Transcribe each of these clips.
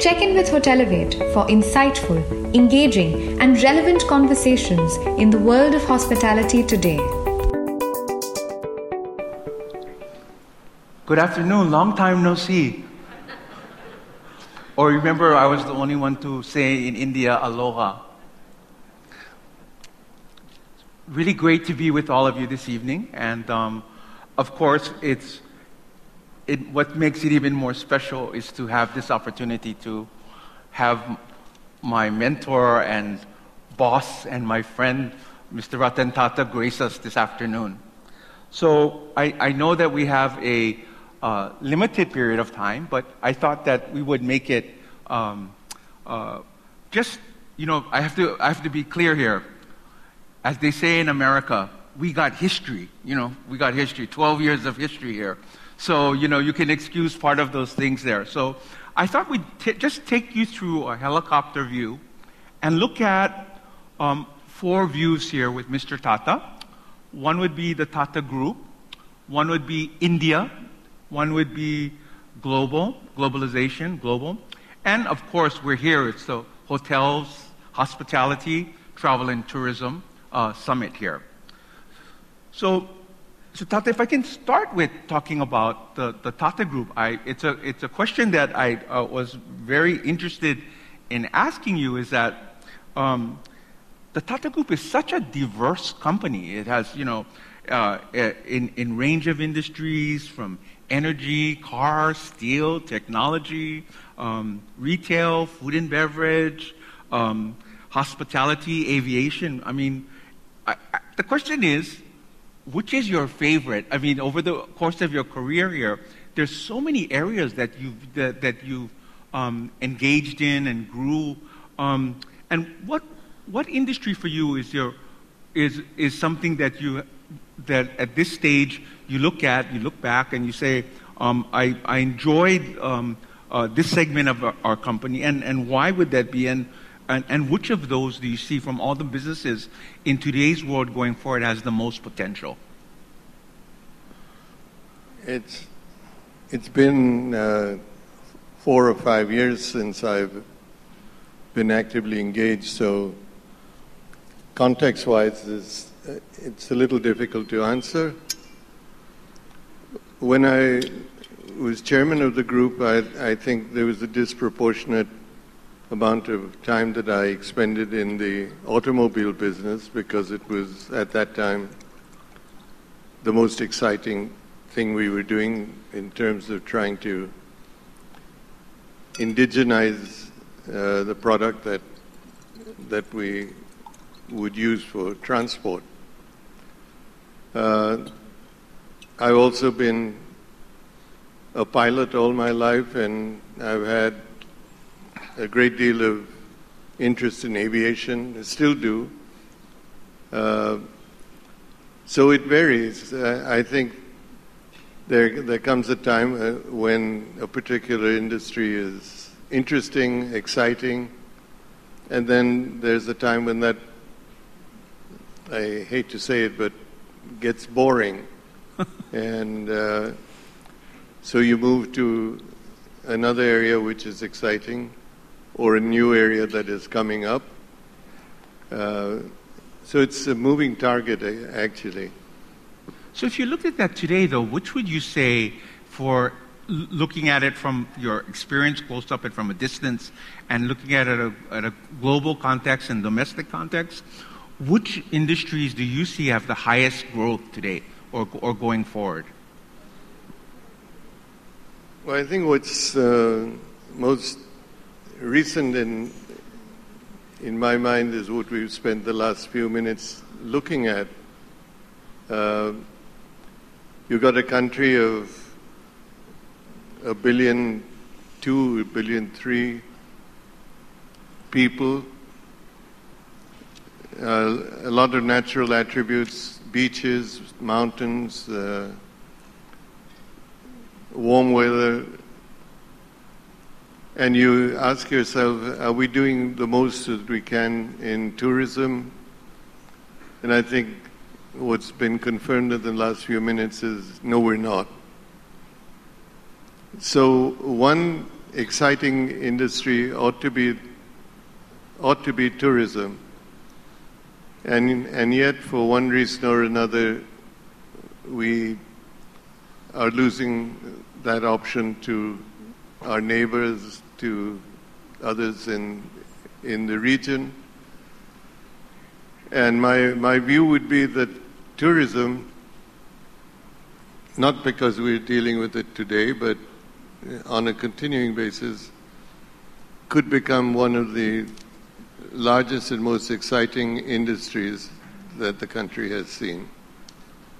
Check in with Hotelivate for insightful, engaging, and relevant conversations in the world of hospitality today. Good afternoon, long time no see. Or remember, I was the only one to say in India, aloha. Really great to be with all of you this evening. And um, of course, it's it, what makes it even more special is to have this opportunity to have my mentor and boss and my friend, Mr. Ratan Tata, grace us this afternoon. So I, I know that we have a uh, limited period of time, but I thought that we would make it um, uh, just, you know, I have, to, I have to be clear here. As they say in America, we got history, you know, we got history, 12 years of history here. So, you know, you can excuse part of those things there. So I thought we'd t- just take you through a helicopter view and look at um, four views here with Mr. Tata. One would be the Tata Group, one would be India, one would be global, globalization, global. And of course, we're here, it's the hotels, hospitality, travel, and tourism uh, summit here. So so Tata, if I can start with talking about the, the Tata Group, I, it's, a, it's a question that I uh, was very interested in asking you is that um, the Tata Group is such a diverse company. It has, you know, uh, in, in range of industries from energy, cars, steel, technology, um, retail, food and beverage, um, hospitality, aviation. I mean, I, I, the question is, which is your favorite? I mean, over the course of your career here, there's so many areas that you've that, that you've um, engaged in and grew. Um, and what what industry for you is your is is something that you that at this stage you look at, you look back, and you say, um, I I enjoyed um, uh, this segment of our, our company, and and why would that be? And and, and which of those do you see from all the businesses in today's world going forward has the most potential? It's, it's been uh, four or five years since I've been actively engaged, so context wise, it's a little difficult to answer. When I was chairman of the group, I, I think there was a disproportionate amount of time that I expended in the automobile business because it was at that time the most exciting thing we were doing in terms of trying to indigenize uh, the product that that we would use for transport. Uh, I've also been a pilot all my life, and I've had a great deal of interest in aviation, I still do. Uh, so it varies. Uh, I think there, there comes a time uh, when a particular industry is interesting, exciting, and then there's a time when that, I hate to say it, but gets boring. and uh, so you move to another area which is exciting or a new area that is coming up. Uh, so it's a moving target, actually. So if you look at that today, though, which would you say for looking at it from your experience close up and from a distance and looking at it at a, at a global context and domestic context, which industries do you see have the highest growth today or, or going forward? Well, I think what's uh, most recent in, in my mind is what we've spent the last few minutes looking at. Uh, you've got a country of a billion two, a billion three people, uh, a lot of natural attributes, beaches, mountains, uh, warm weather, and you ask yourself, are we doing the most that we can in tourism? And I think what's been confirmed in the last few minutes is no, we're not. So, one exciting industry ought to be ought to be tourism. And, and yet, for one reason or another, we are losing that option to our neighbors, to others in, in the region. And my, my view would be that tourism, not because we're dealing with it today, but uh, on a continuing basis, could become one of the largest and most exciting industries that the country has seen.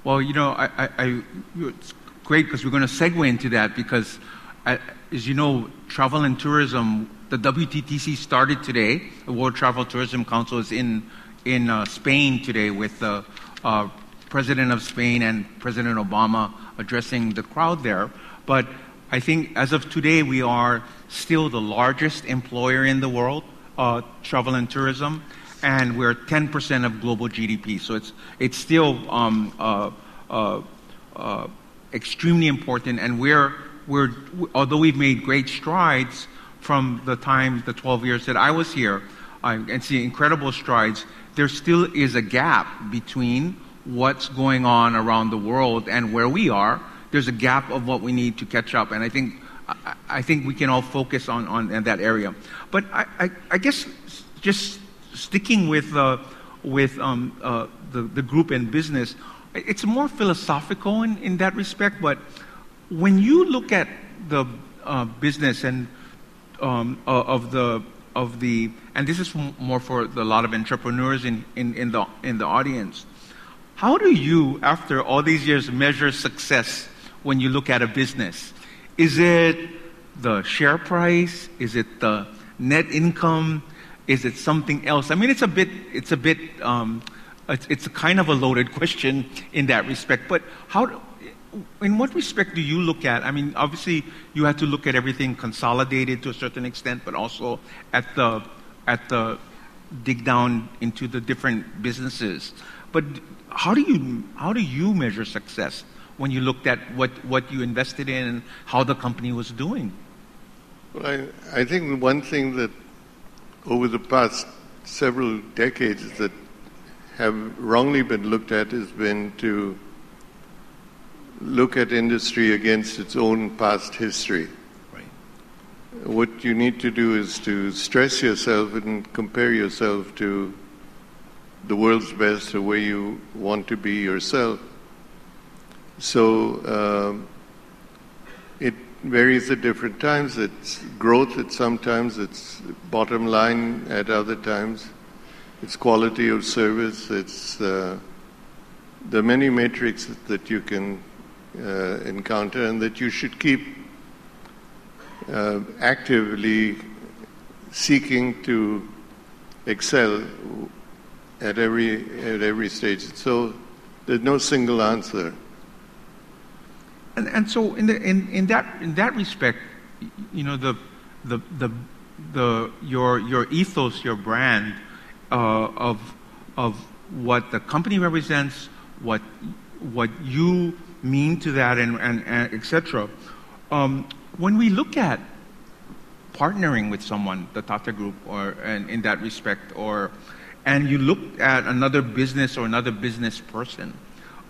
Well, you know, I, I, I it's great because we're going to segue into that because, as you know, travel and tourism, the WTTC started today. The World Travel Tourism Council is in in uh, Spain today with the uh, President of Spain and President Obama addressing the crowd there. But I think as of today, we are still the largest employer in the world, uh, travel and tourism, and we're 10% of global GDP. So it's it's still um, uh, uh, uh, extremely important, and we're we're although we've made great strides from the time the 12 years that I was here, and see incredible strides there still is a gap between what's going on around the world and where we are. There's a gap of what we need to catch up, and I think I, I think we can all focus on, on that area. But I, I, I guess just sticking with uh, with um, uh, the the group and business, it's more philosophical in, in that respect. But when you look at the uh, business and um, of the of the, and this is more for a lot of entrepreneurs in, in, in, the, in the audience. How do you, after all these years, measure success when you look at a business? Is it the share price? Is it the net income? Is it something else? I mean, it's a bit, it's a bit, um, it's, it's kind of a loaded question in that respect. But how, in what respect do you look at? I mean, obviously, you have to look at everything consolidated to a certain extent, but also at the at the dig down into the different businesses. But how do you how do you measure success when you looked at what what you invested in and how the company was doing? Well, I, I think one thing that over the past several decades that have wrongly been looked at has been to look at industry against its own past history. Right. What you need to do is to stress yourself and compare yourself to the world's best or where you want to be yourself. So um, it varies at different times. It's growth at some times, it's bottom line at other times, it's quality of service, it's uh, the many metrics that you can encounter, and that you should keep uh, actively seeking to excel at every at every stage. So there's no single answer. And, and so in, the, in, in that in that respect, you know the the the, the your your ethos, your brand uh, of of what the company represents, what what you mean to that, and, and, and etc. Um, when we look at partnering with someone, the Tata Group, or in that respect, or and you look at another business or another business person,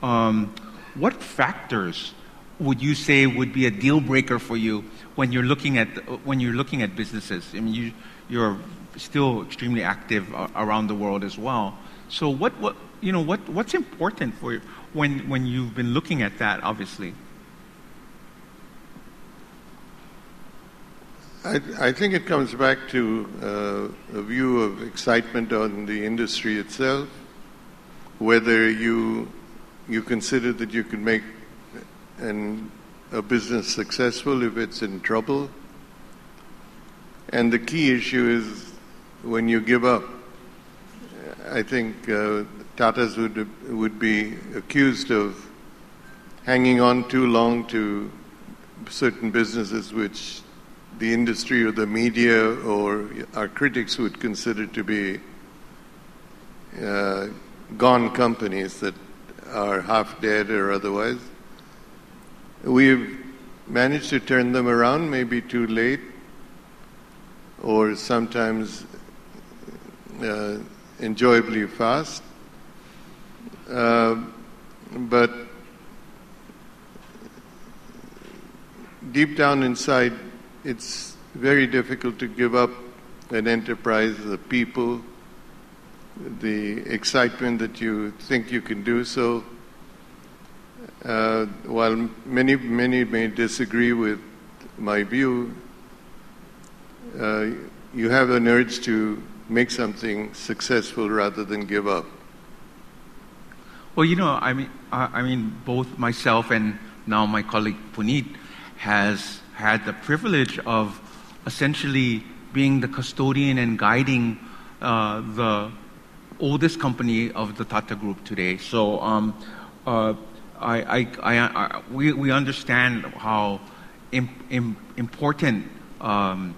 um, what factors would you say would be a deal breaker for you when you're looking at when you're looking at businesses? I mean, you you're still extremely active around the world as well. So what what you know what what's important for you when, when you've been looking at that, obviously? I, I think it comes back to uh, a view of excitement on the industry itself, whether you, you consider that you can make an, a business successful if it's in trouble. And the key issue is when you give up. I think uh, Tatas would, would be accused of hanging on too long to certain businesses which the industry or the media or our critics would consider to be uh, gone companies that are half dead or otherwise. We've managed to turn them around, maybe too late, or sometimes uh, enjoyably fast. Uh, but deep down inside, it's very difficult to give up an enterprise, the people, the excitement that you think you can do so. Uh, while many, many may disagree with my view, uh, you have an urge to make something successful rather than give up. Well, you know, I mean, I mean, both myself and now my colleague Puneet has had the privilege of essentially being the custodian and guiding uh, the oldest company of the Tata Group today. So um, uh, I, I, I, we, we understand how important um,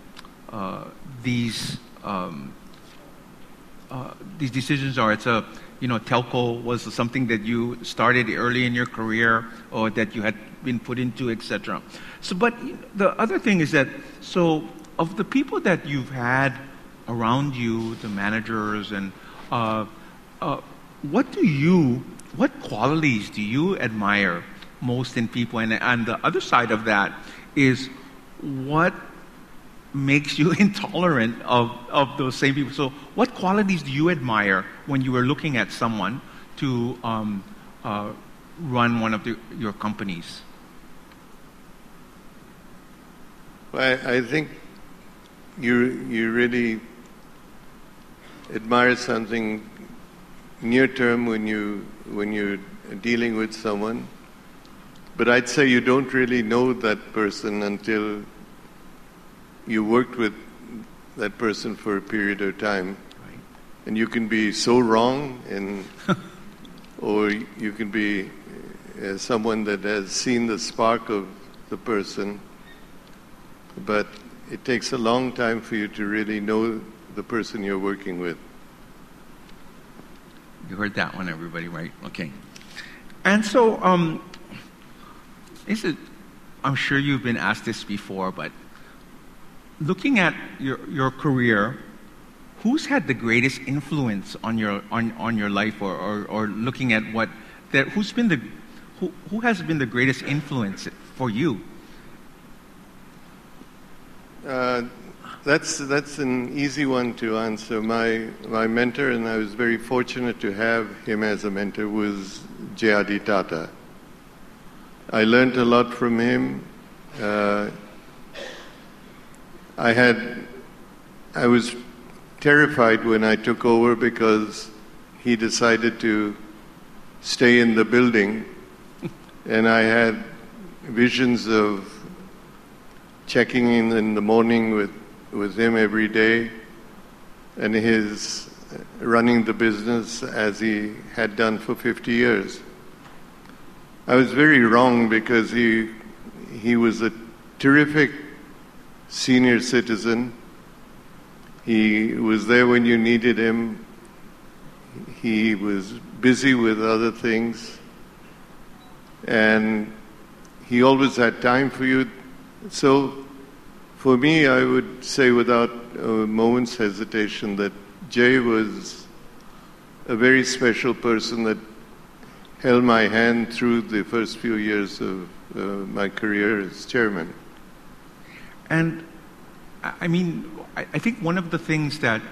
uh, these um, uh, these decisions are. It's a you know telco was something that you started early in your career or that you had been put into, etc. So, but the other thing is that so of the people that you've had around you, the managers, and uh, uh, what do you, what qualities do you admire most in people? And, and the other side of that is what makes you intolerant of, of those same people. So, what qualities do you admire when you are looking at someone to um, uh, run one of the, your companies? Well, I, I think you you really admire something near term when you when you're dealing with someone. But I'd say you don't really know that person until you worked with that person for a period of time. Right. And you can be so wrong and or you can be uh, someone that has seen the spark of the person but it takes a long time for you to really know the person you're working with. You heard that one, everybody, right? Okay. And so, um, is it, I'm sure you've been asked this before, but looking at your, your career, who's had the greatest influence on your, on, on your life or, or, or looking at what, that, who's been the, who, who has been the greatest influence for you uh, that's that's an easy one to answer. My my mentor, and I was very fortunate to have him as a mentor, was J.R.D. Tata. I learned a lot from him. Uh, I had I was terrified when I took over because he decided to stay in the building, and I had visions of checking in in the morning with, with him every day and his running the business as he had done for 50 years. I was very wrong because he, he was a terrific senior citizen. He was there when you needed him. He was busy with other things. And he always had time for you. So for me, I would say without a moment's hesitation that Jeh was a very special person that held my hand through the first few years of uh, my career as chairman. And I mean, I think one of the things that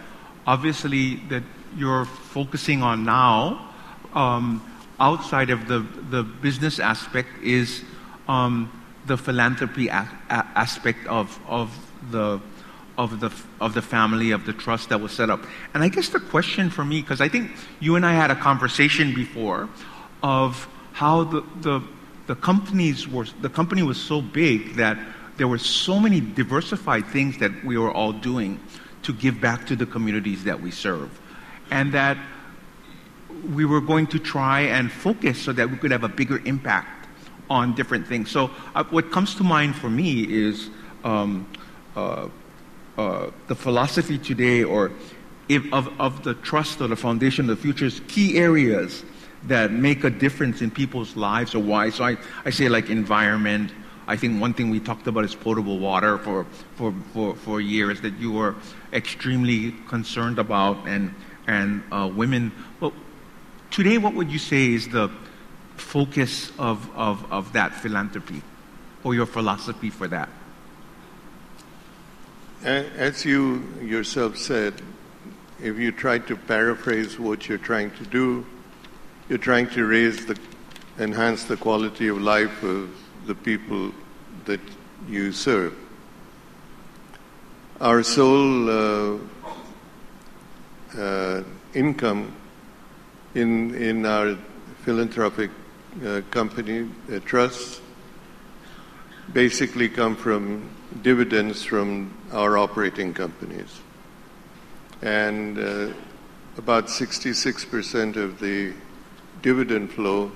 obviously that you're focusing on now, um, outside of the, the business aspect, is um, the philanthropy a- a- aspect of, of, the, of, the, of the family, of the trust that was set up. And I guess the question for me, because I think you and I had a conversation before of how the, the, the, companies were, the company was so big that there were so many diversified things that we were all doing to give back to the communities that we serve. And that we were going to try and focus so that we could have a bigger impact on different things. So, uh, what comes to mind for me is um, uh, uh, the philosophy today, or if, of, of the trust or the foundation of the future's key areas that make a difference in people's lives or why. So, I, I say like environment, I think one thing we talked about is potable water for, for, for, for years that you were extremely concerned about and, and uh, women. Well, today, what would you say is the focus of, of, of that philanthropy or your philosophy for that? As you yourself said, if you try to paraphrase what you're trying to do, you're trying to raise the, enhance the quality of life of the people that you serve. Our sole uh, uh, income in in our philanthropic uh, company uh, trusts basically come from dividends from our operating companies. And uh, about 66% of the dividend flow,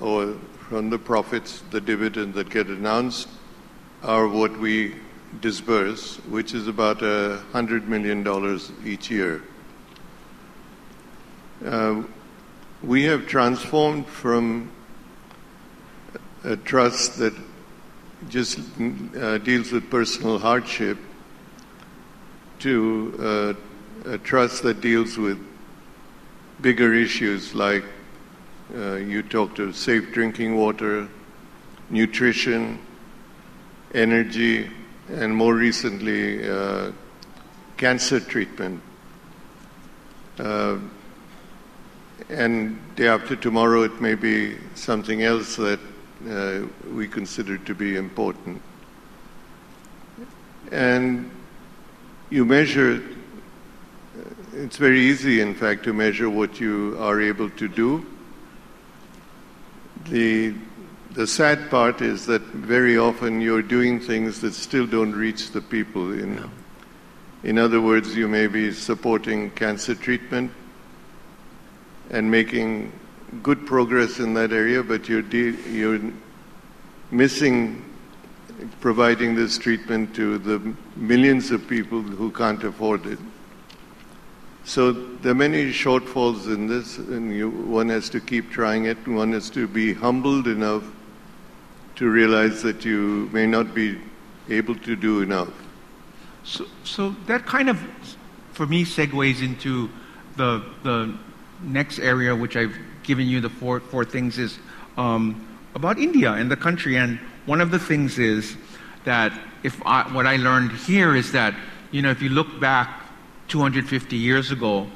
or from the profits, the dividend that get announced, are what we disburse, which is about a $100 million each year. Uh, we have transformed from a trust that just uh, deals with personal hardship to uh, a trust that deals with bigger issues like uh, you talked of safe drinking water, nutrition, energy, and more recently, uh, cancer treatment. Uh, and day after tomorrow, it may be something else that uh, we consider to be important. And you measure, it's very easy, in fact, to measure what you are able to do. The, the sad part is that very often you're doing things that still don't reach the people. In, no. in other words, you may be supporting cancer treatment and making good progress in that area, but you're, de- you're missing providing this treatment to the millions of people who can't afford it. So there are many shortfalls in this, and you, one has to keep trying it. One has to be humbled enough to realize that you may not be able to do enough. So, so that kind of, for me, segues into the the next area, which I've given you the four four things is um, about India and the country. And one of the things is that if I, what I learned here is that you know if you look back 250 years ago,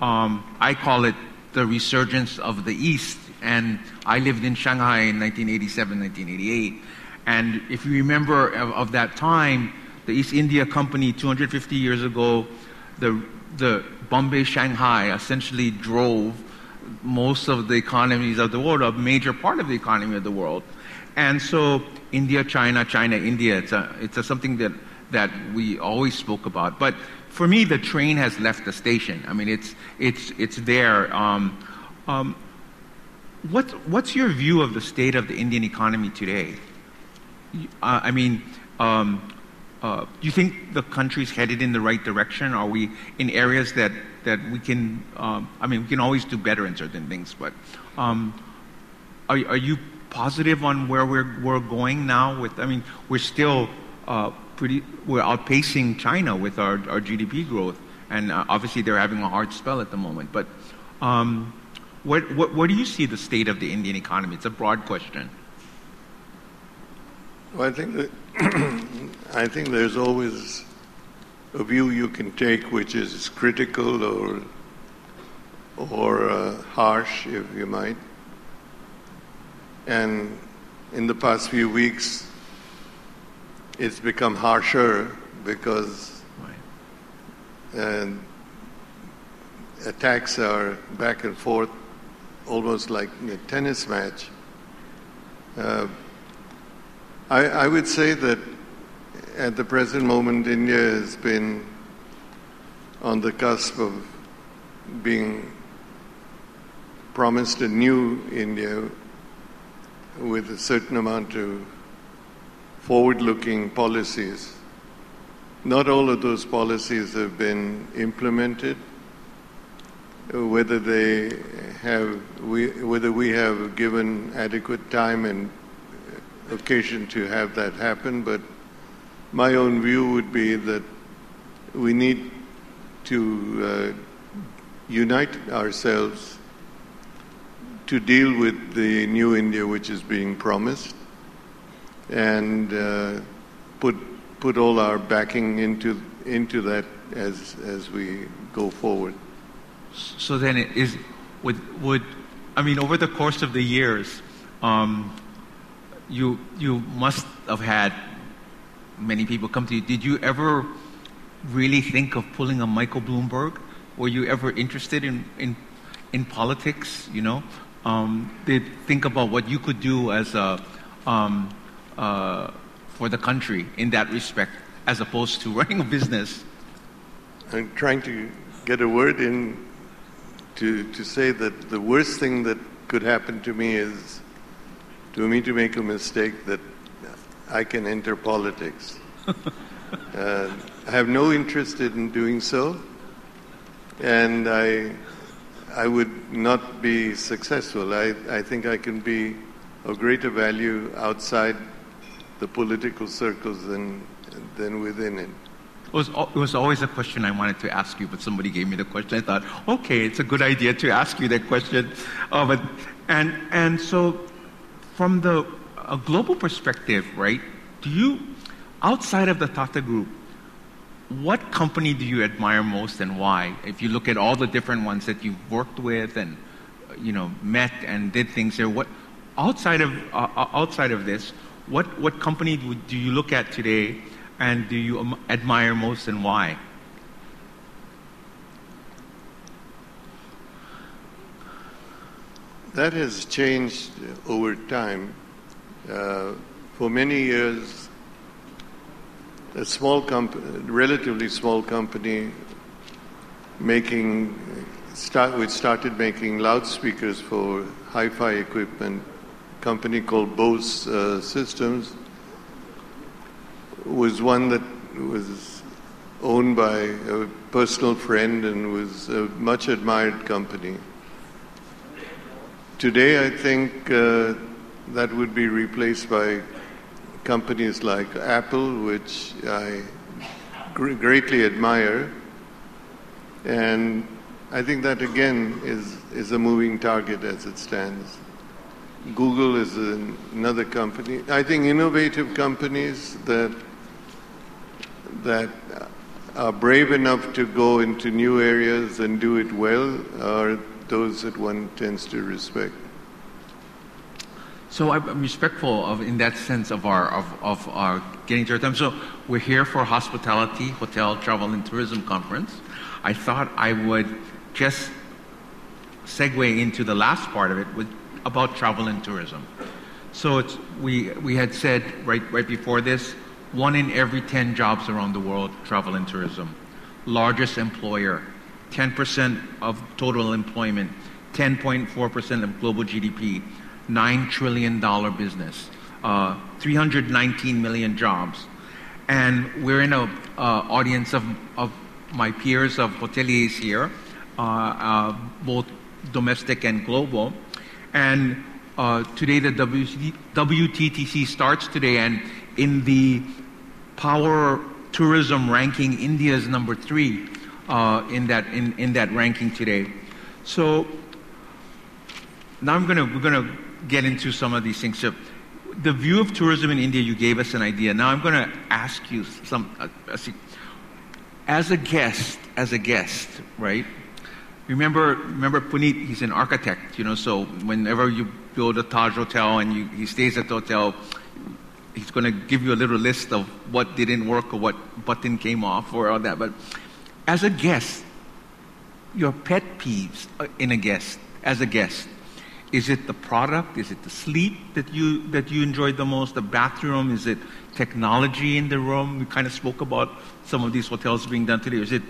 um, I call it the resurgence of the East. And I lived in Shanghai in 1987, 1988. And if you remember of, of that time, the East India Company 250 years ago, the, the Bombay Shanghai essentially drove most of the economies of the world, a major part of the economy of the world. And so India, China, China, India, it's, a, it's a something that, that we always spoke about. But for me, the train has left the station. I mean, it's, it's, it's there. Um, um, what, what's your view of the state of the Indian economy today? Uh, I mean, um, uh, do you think the country's headed in the right direction? Are we in areas that, that we can, um, I mean, we can always do better in certain things, but um, are, are you positive on where we're, we're going now? With, I mean, we're still uh, pretty, we're outpacing China with our, our GDP growth, and uh, obviously they're having a hard spell at the moment. But um, what, what, do you see the state of the Indian economy? It's a broad question. Well, I think that I think there's always a view you can take which is critical or or uh, harsh, if you might. And in the past few weeks, it's become harsher because uh, attacks are back and forth, almost like a tennis match. Uh, I, I would say that at the present moment, India has been on the cusp of being promised a new India with a certain amount of forward looking policies. Not all of those policies have been implemented. Whether they have, we, whether we have given adequate time and occasion to have that happen, but my own view would be that we need to uh, unite ourselves to deal with the new India which is being promised and uh, put put all our backing into into that as as we go forward. So then, it is would would I mean over the course of the years, um, you you must have had many people come to you. Did you ever really think of pulling a Michael Bloomberg? Were you ever interested in in in politics? You know, um, did think about what you could do as a um, uh, for the country in that respect, as opposed to running a business. I'm trying to get a word in to, to say that the worst thing that could happen to me is to me to make a mistake that I can enter politics. uh, I have no interest in doing so, and I, I would not be successful. I, I think I can be of greater value outside the political circles than, than within it. It was, it was always a question I wanted to ask you, but somebody gave me the question. I thought, okay, it's a good idea to ask you that question. Uh, but, and, and so, from the a global perspective, right, do you, outside of the Tata Group, what company do you admire most and why? If you look at all the different ones that you've worked with and, you know, met and did things there, what, outside of, uh, uh outside of this, what, what company do you look at today and do you admire most and why? That has changed over time. Uh, for many years, a small company, relatively small company, making start, we started making loudspeakers for hi-fi equipment company called Bose uh, Systems was one that was owned by a personal friend and was a much admired company. Today, I think uh, that would be replaced by companies like Apple, which I gr- greatly admire. And I think that again is, is a moving target as it stands. Google is another company. I think innovative companies that that are brave enough to go into new areas and do it well are those that one tends to respect. So I'm respectful of, in that sense, of our of, of our getting to our time. So we're here for hospitality, hotel, travel, and tourism conference. I thought I would just segue into the last part of it, about travel and tourism. So it's, we, we had said right, right before this, one in every 10 jobs around the world, travel and tourism. Largest employer, 10% of total employment, 10.4% of global GDP, $9 trillion business, uh, 319 million jobs. And we're in an uh, audience of, of my peers of hoteliers here, uh, uh both domestic and global. And uh, today the WTTC starts today, and in the power tourism ranking, India is number three uh, in that in, in that ranking today. So now I'm gonna we're gonna get into some of these things. So the view of tourism in India, you gave us an idea. Now I'm gonna ask you some. Uh, as a guest, as a guest, right? Remember, remember Puneet, he's an architect, you know, so whenever you build a Taj Hotel and you, he stays at the hotel, he's going to give you a little list of what didn't work or what button came off or all that. But as a guest, your pet peeves uh, in a guest, as a guest, is it the product? Is it the sleep that you that you enjoyed the most? The bathroom? Is it technology in the room? We kind of spoke about some of these hotels being done today. Is it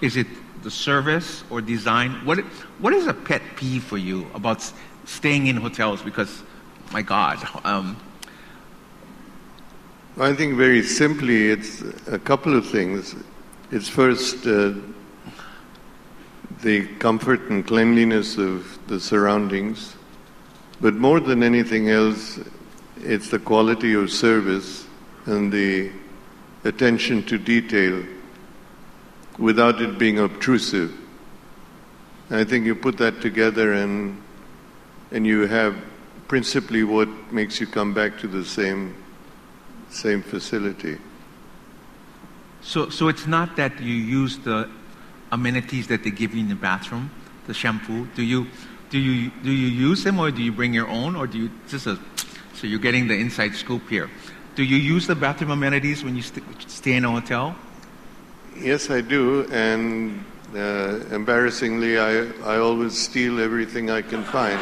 is it the service or design? What, what is a pet peeve for you about staying in hotels? Because, my God. Um, I think very simply, it's a couple of things. It's first uh, the comfort and cleanliness of the surroundings, but more than anything else, it's the quality of service and the attention to detail without it being obtrusive. I think you put that together and and you have principally what makes you come back to the same same facility. So, so it's not that you use the amenities that they give you in the bathroom, the shampoo. Do you, do you, do you use them, or do you bring your own, or do you just a, so you're getting the inside scoop here? Do you use the bathroom amenities when you st- stay in a hotel? Yes, I do, and uh, embarrassingly, I, I always steal everything I can find.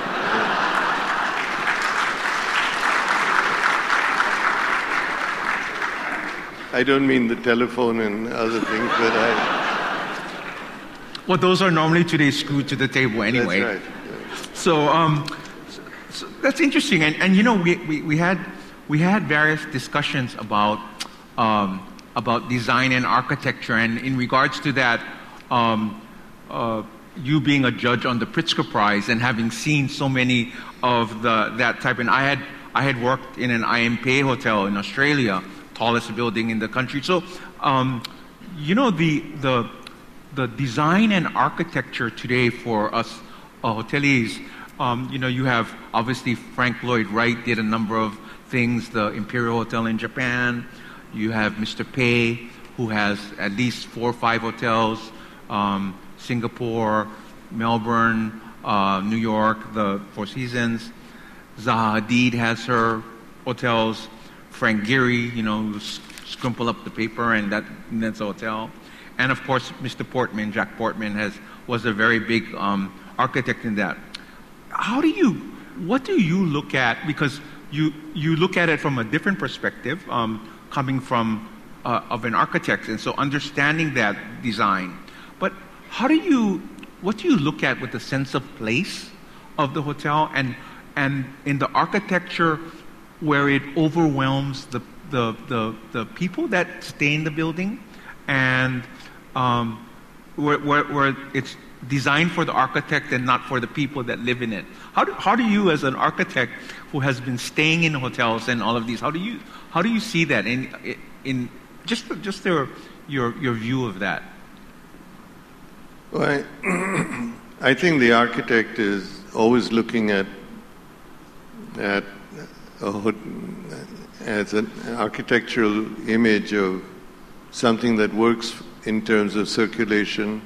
I don't mean the telephone and other things, but I. Well, those are normally today screwed to the table anyway. That's right. yeah. So, um, so, that's interesting. And, and you know, we, we, we, had, we had various discussions about, um, about design and architecture. And in regards to that, um, uh, you being a judge on the Pritzker Prize and having seen so many of the, that type, and I had, I had worked in an IMPA hotel in Australia, tallest building in the country. So, um, you know, the, the, the design and architecture today for us uh, hoteliers, um, you know, you have obviously Frank Lloyd Wright did a number of things, the Imperial Hotel in Japan. You have Mr. Pei, who has at least four or five hotels, um, Singapore, Melbourne, uh, New York, the Four Seasons. Zaha Hadid has her hotels. Frank Gehry, you know, who s- scrumple up the paper and that and that's a hotel. And of course, Mr. Portman, Jack Portman, has was a very big um, architect in that. How do you, what do you look at? Because you you look at it from a different perspective, um, coming from uh, of an architect, and so understanding that design. But how do you, what do you look at with the sense of place of the hotel and and in the architecture where it overwhelms the, the, the, the people that stay in the building and um, where, where, where it's designed for the architect and not for the people that live in it. How do, how do you, as an architect who has been staying in hotels and all of these, how do you, how do you see that in, in just, just your, your, your view of that? Well, I, I think the architect is always looking at at a, as an architectural image of something that works in terms of circulation,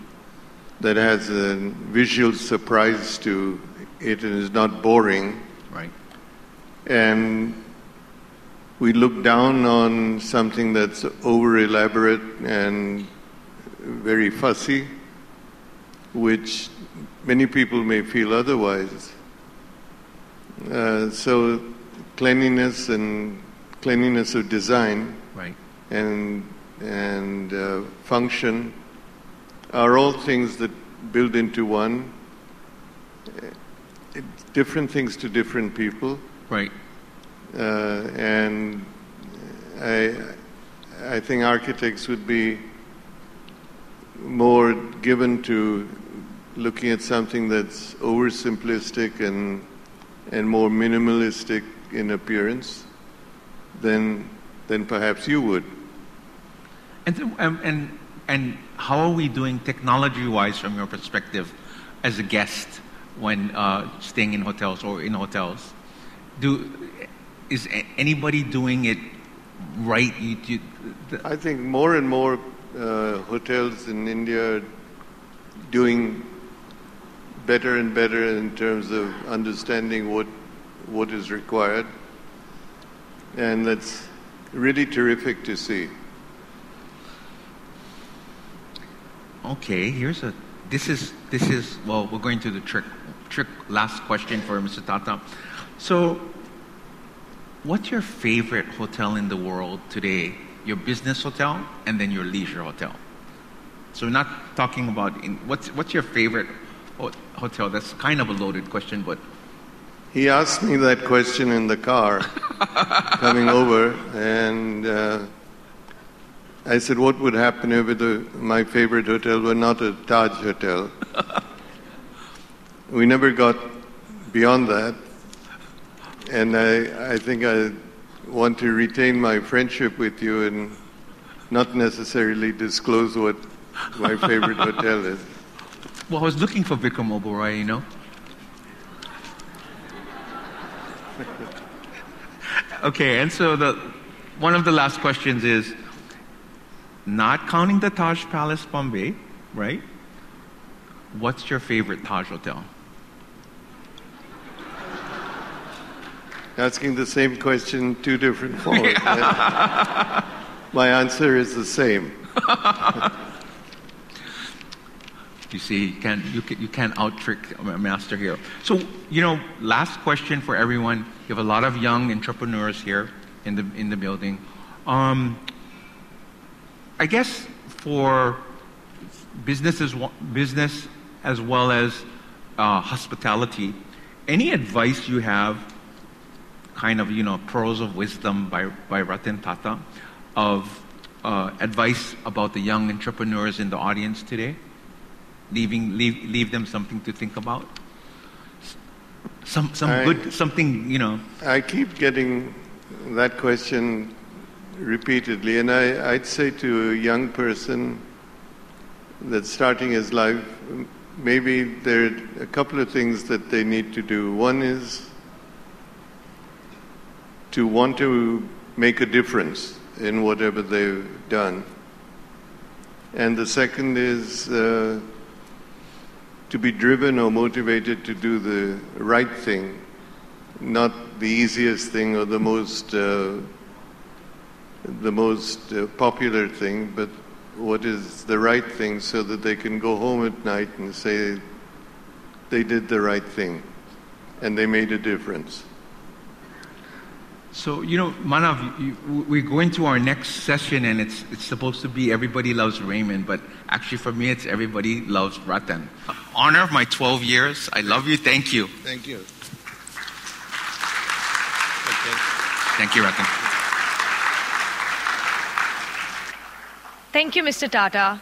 that has a visual surprise to it and is not boring. Right. And we look down on something that's over elaborate and very fussy, which many people may feel otherwise. Uh, so, cleanliness and cleanliness of design Right. and and uh, function are all things that build into one. Uh, different things to different people. Right. Uh, and I, I think architects would be more given to looking at something that's oversimplistic and, and more minimalistic in appearance than, than perhaps you would. And, um, and, and how are we doing technology wise from your perspective as a guest when uh, staying in hotels or in hotels? Do, is anybody doing it right? You, you, I think more and more uh, hotels in India are doing better and better in terms of understanding what what is required, and that's really terrific to see. Okay, here's a. This is this is well. We're going to the trick trick last question for Mr. Tata. So, what's your favorite hotel in the world today? Your business hotel and then your leisure hotel. So, we're not talking about in, what's what's your favorite hotel. That's kind of a loaded question, but He asked me that question in the car coming over, and uh, I said, "What would happen if the, my favorite hotel were not a Taj hotel?" we never got beyond that, and I, I think I want to retain my friendship with you and not necessarily disclose what my favorite hotel is. Well, I was looking for Vikram Oberoi, you know. okay, and so the one of the last questions is not counting the Taj Palace Bombay, right? What's your favorite Taj hotel? Asking the same question two different forms. My answer is the same. You see, you can't, you, can, you can't out trick a master here. So, you know, last question for everyone. You have a lot of young entrepreneurs here in the, in the building. Um, I guess for businesses, business as well as uh, hospitality, any advice you have, kind of, you know, pearls of wisdom by, by Ratan Tata, of uh, advice about the young entrepreneurs in the audience today? leaving leave, leave them something to think about some some I, good something you know i keep getting that question repeatedly and I, i'd say to a young person that's starting his life maybe there are a couple of things that they need to do. One is to want to make a difference in whatever they've done. And the second is uh, to be driven or motivated to do the right thing, not the easiest thing or the most uh, the most uh, popular thing, but what is the right thing, so that they can go home at night and say they did the right thing and they made a difference. So, you know, Manav, you, we go into our next session and it's, it's supposed to be Everybody Loves Raymond, but actually for me it's Everybody Loves Ratan. Honor of my 12 years. I love you. Thank you. Thank you. Thank you, Ratan. Thank you, Mr. Tata.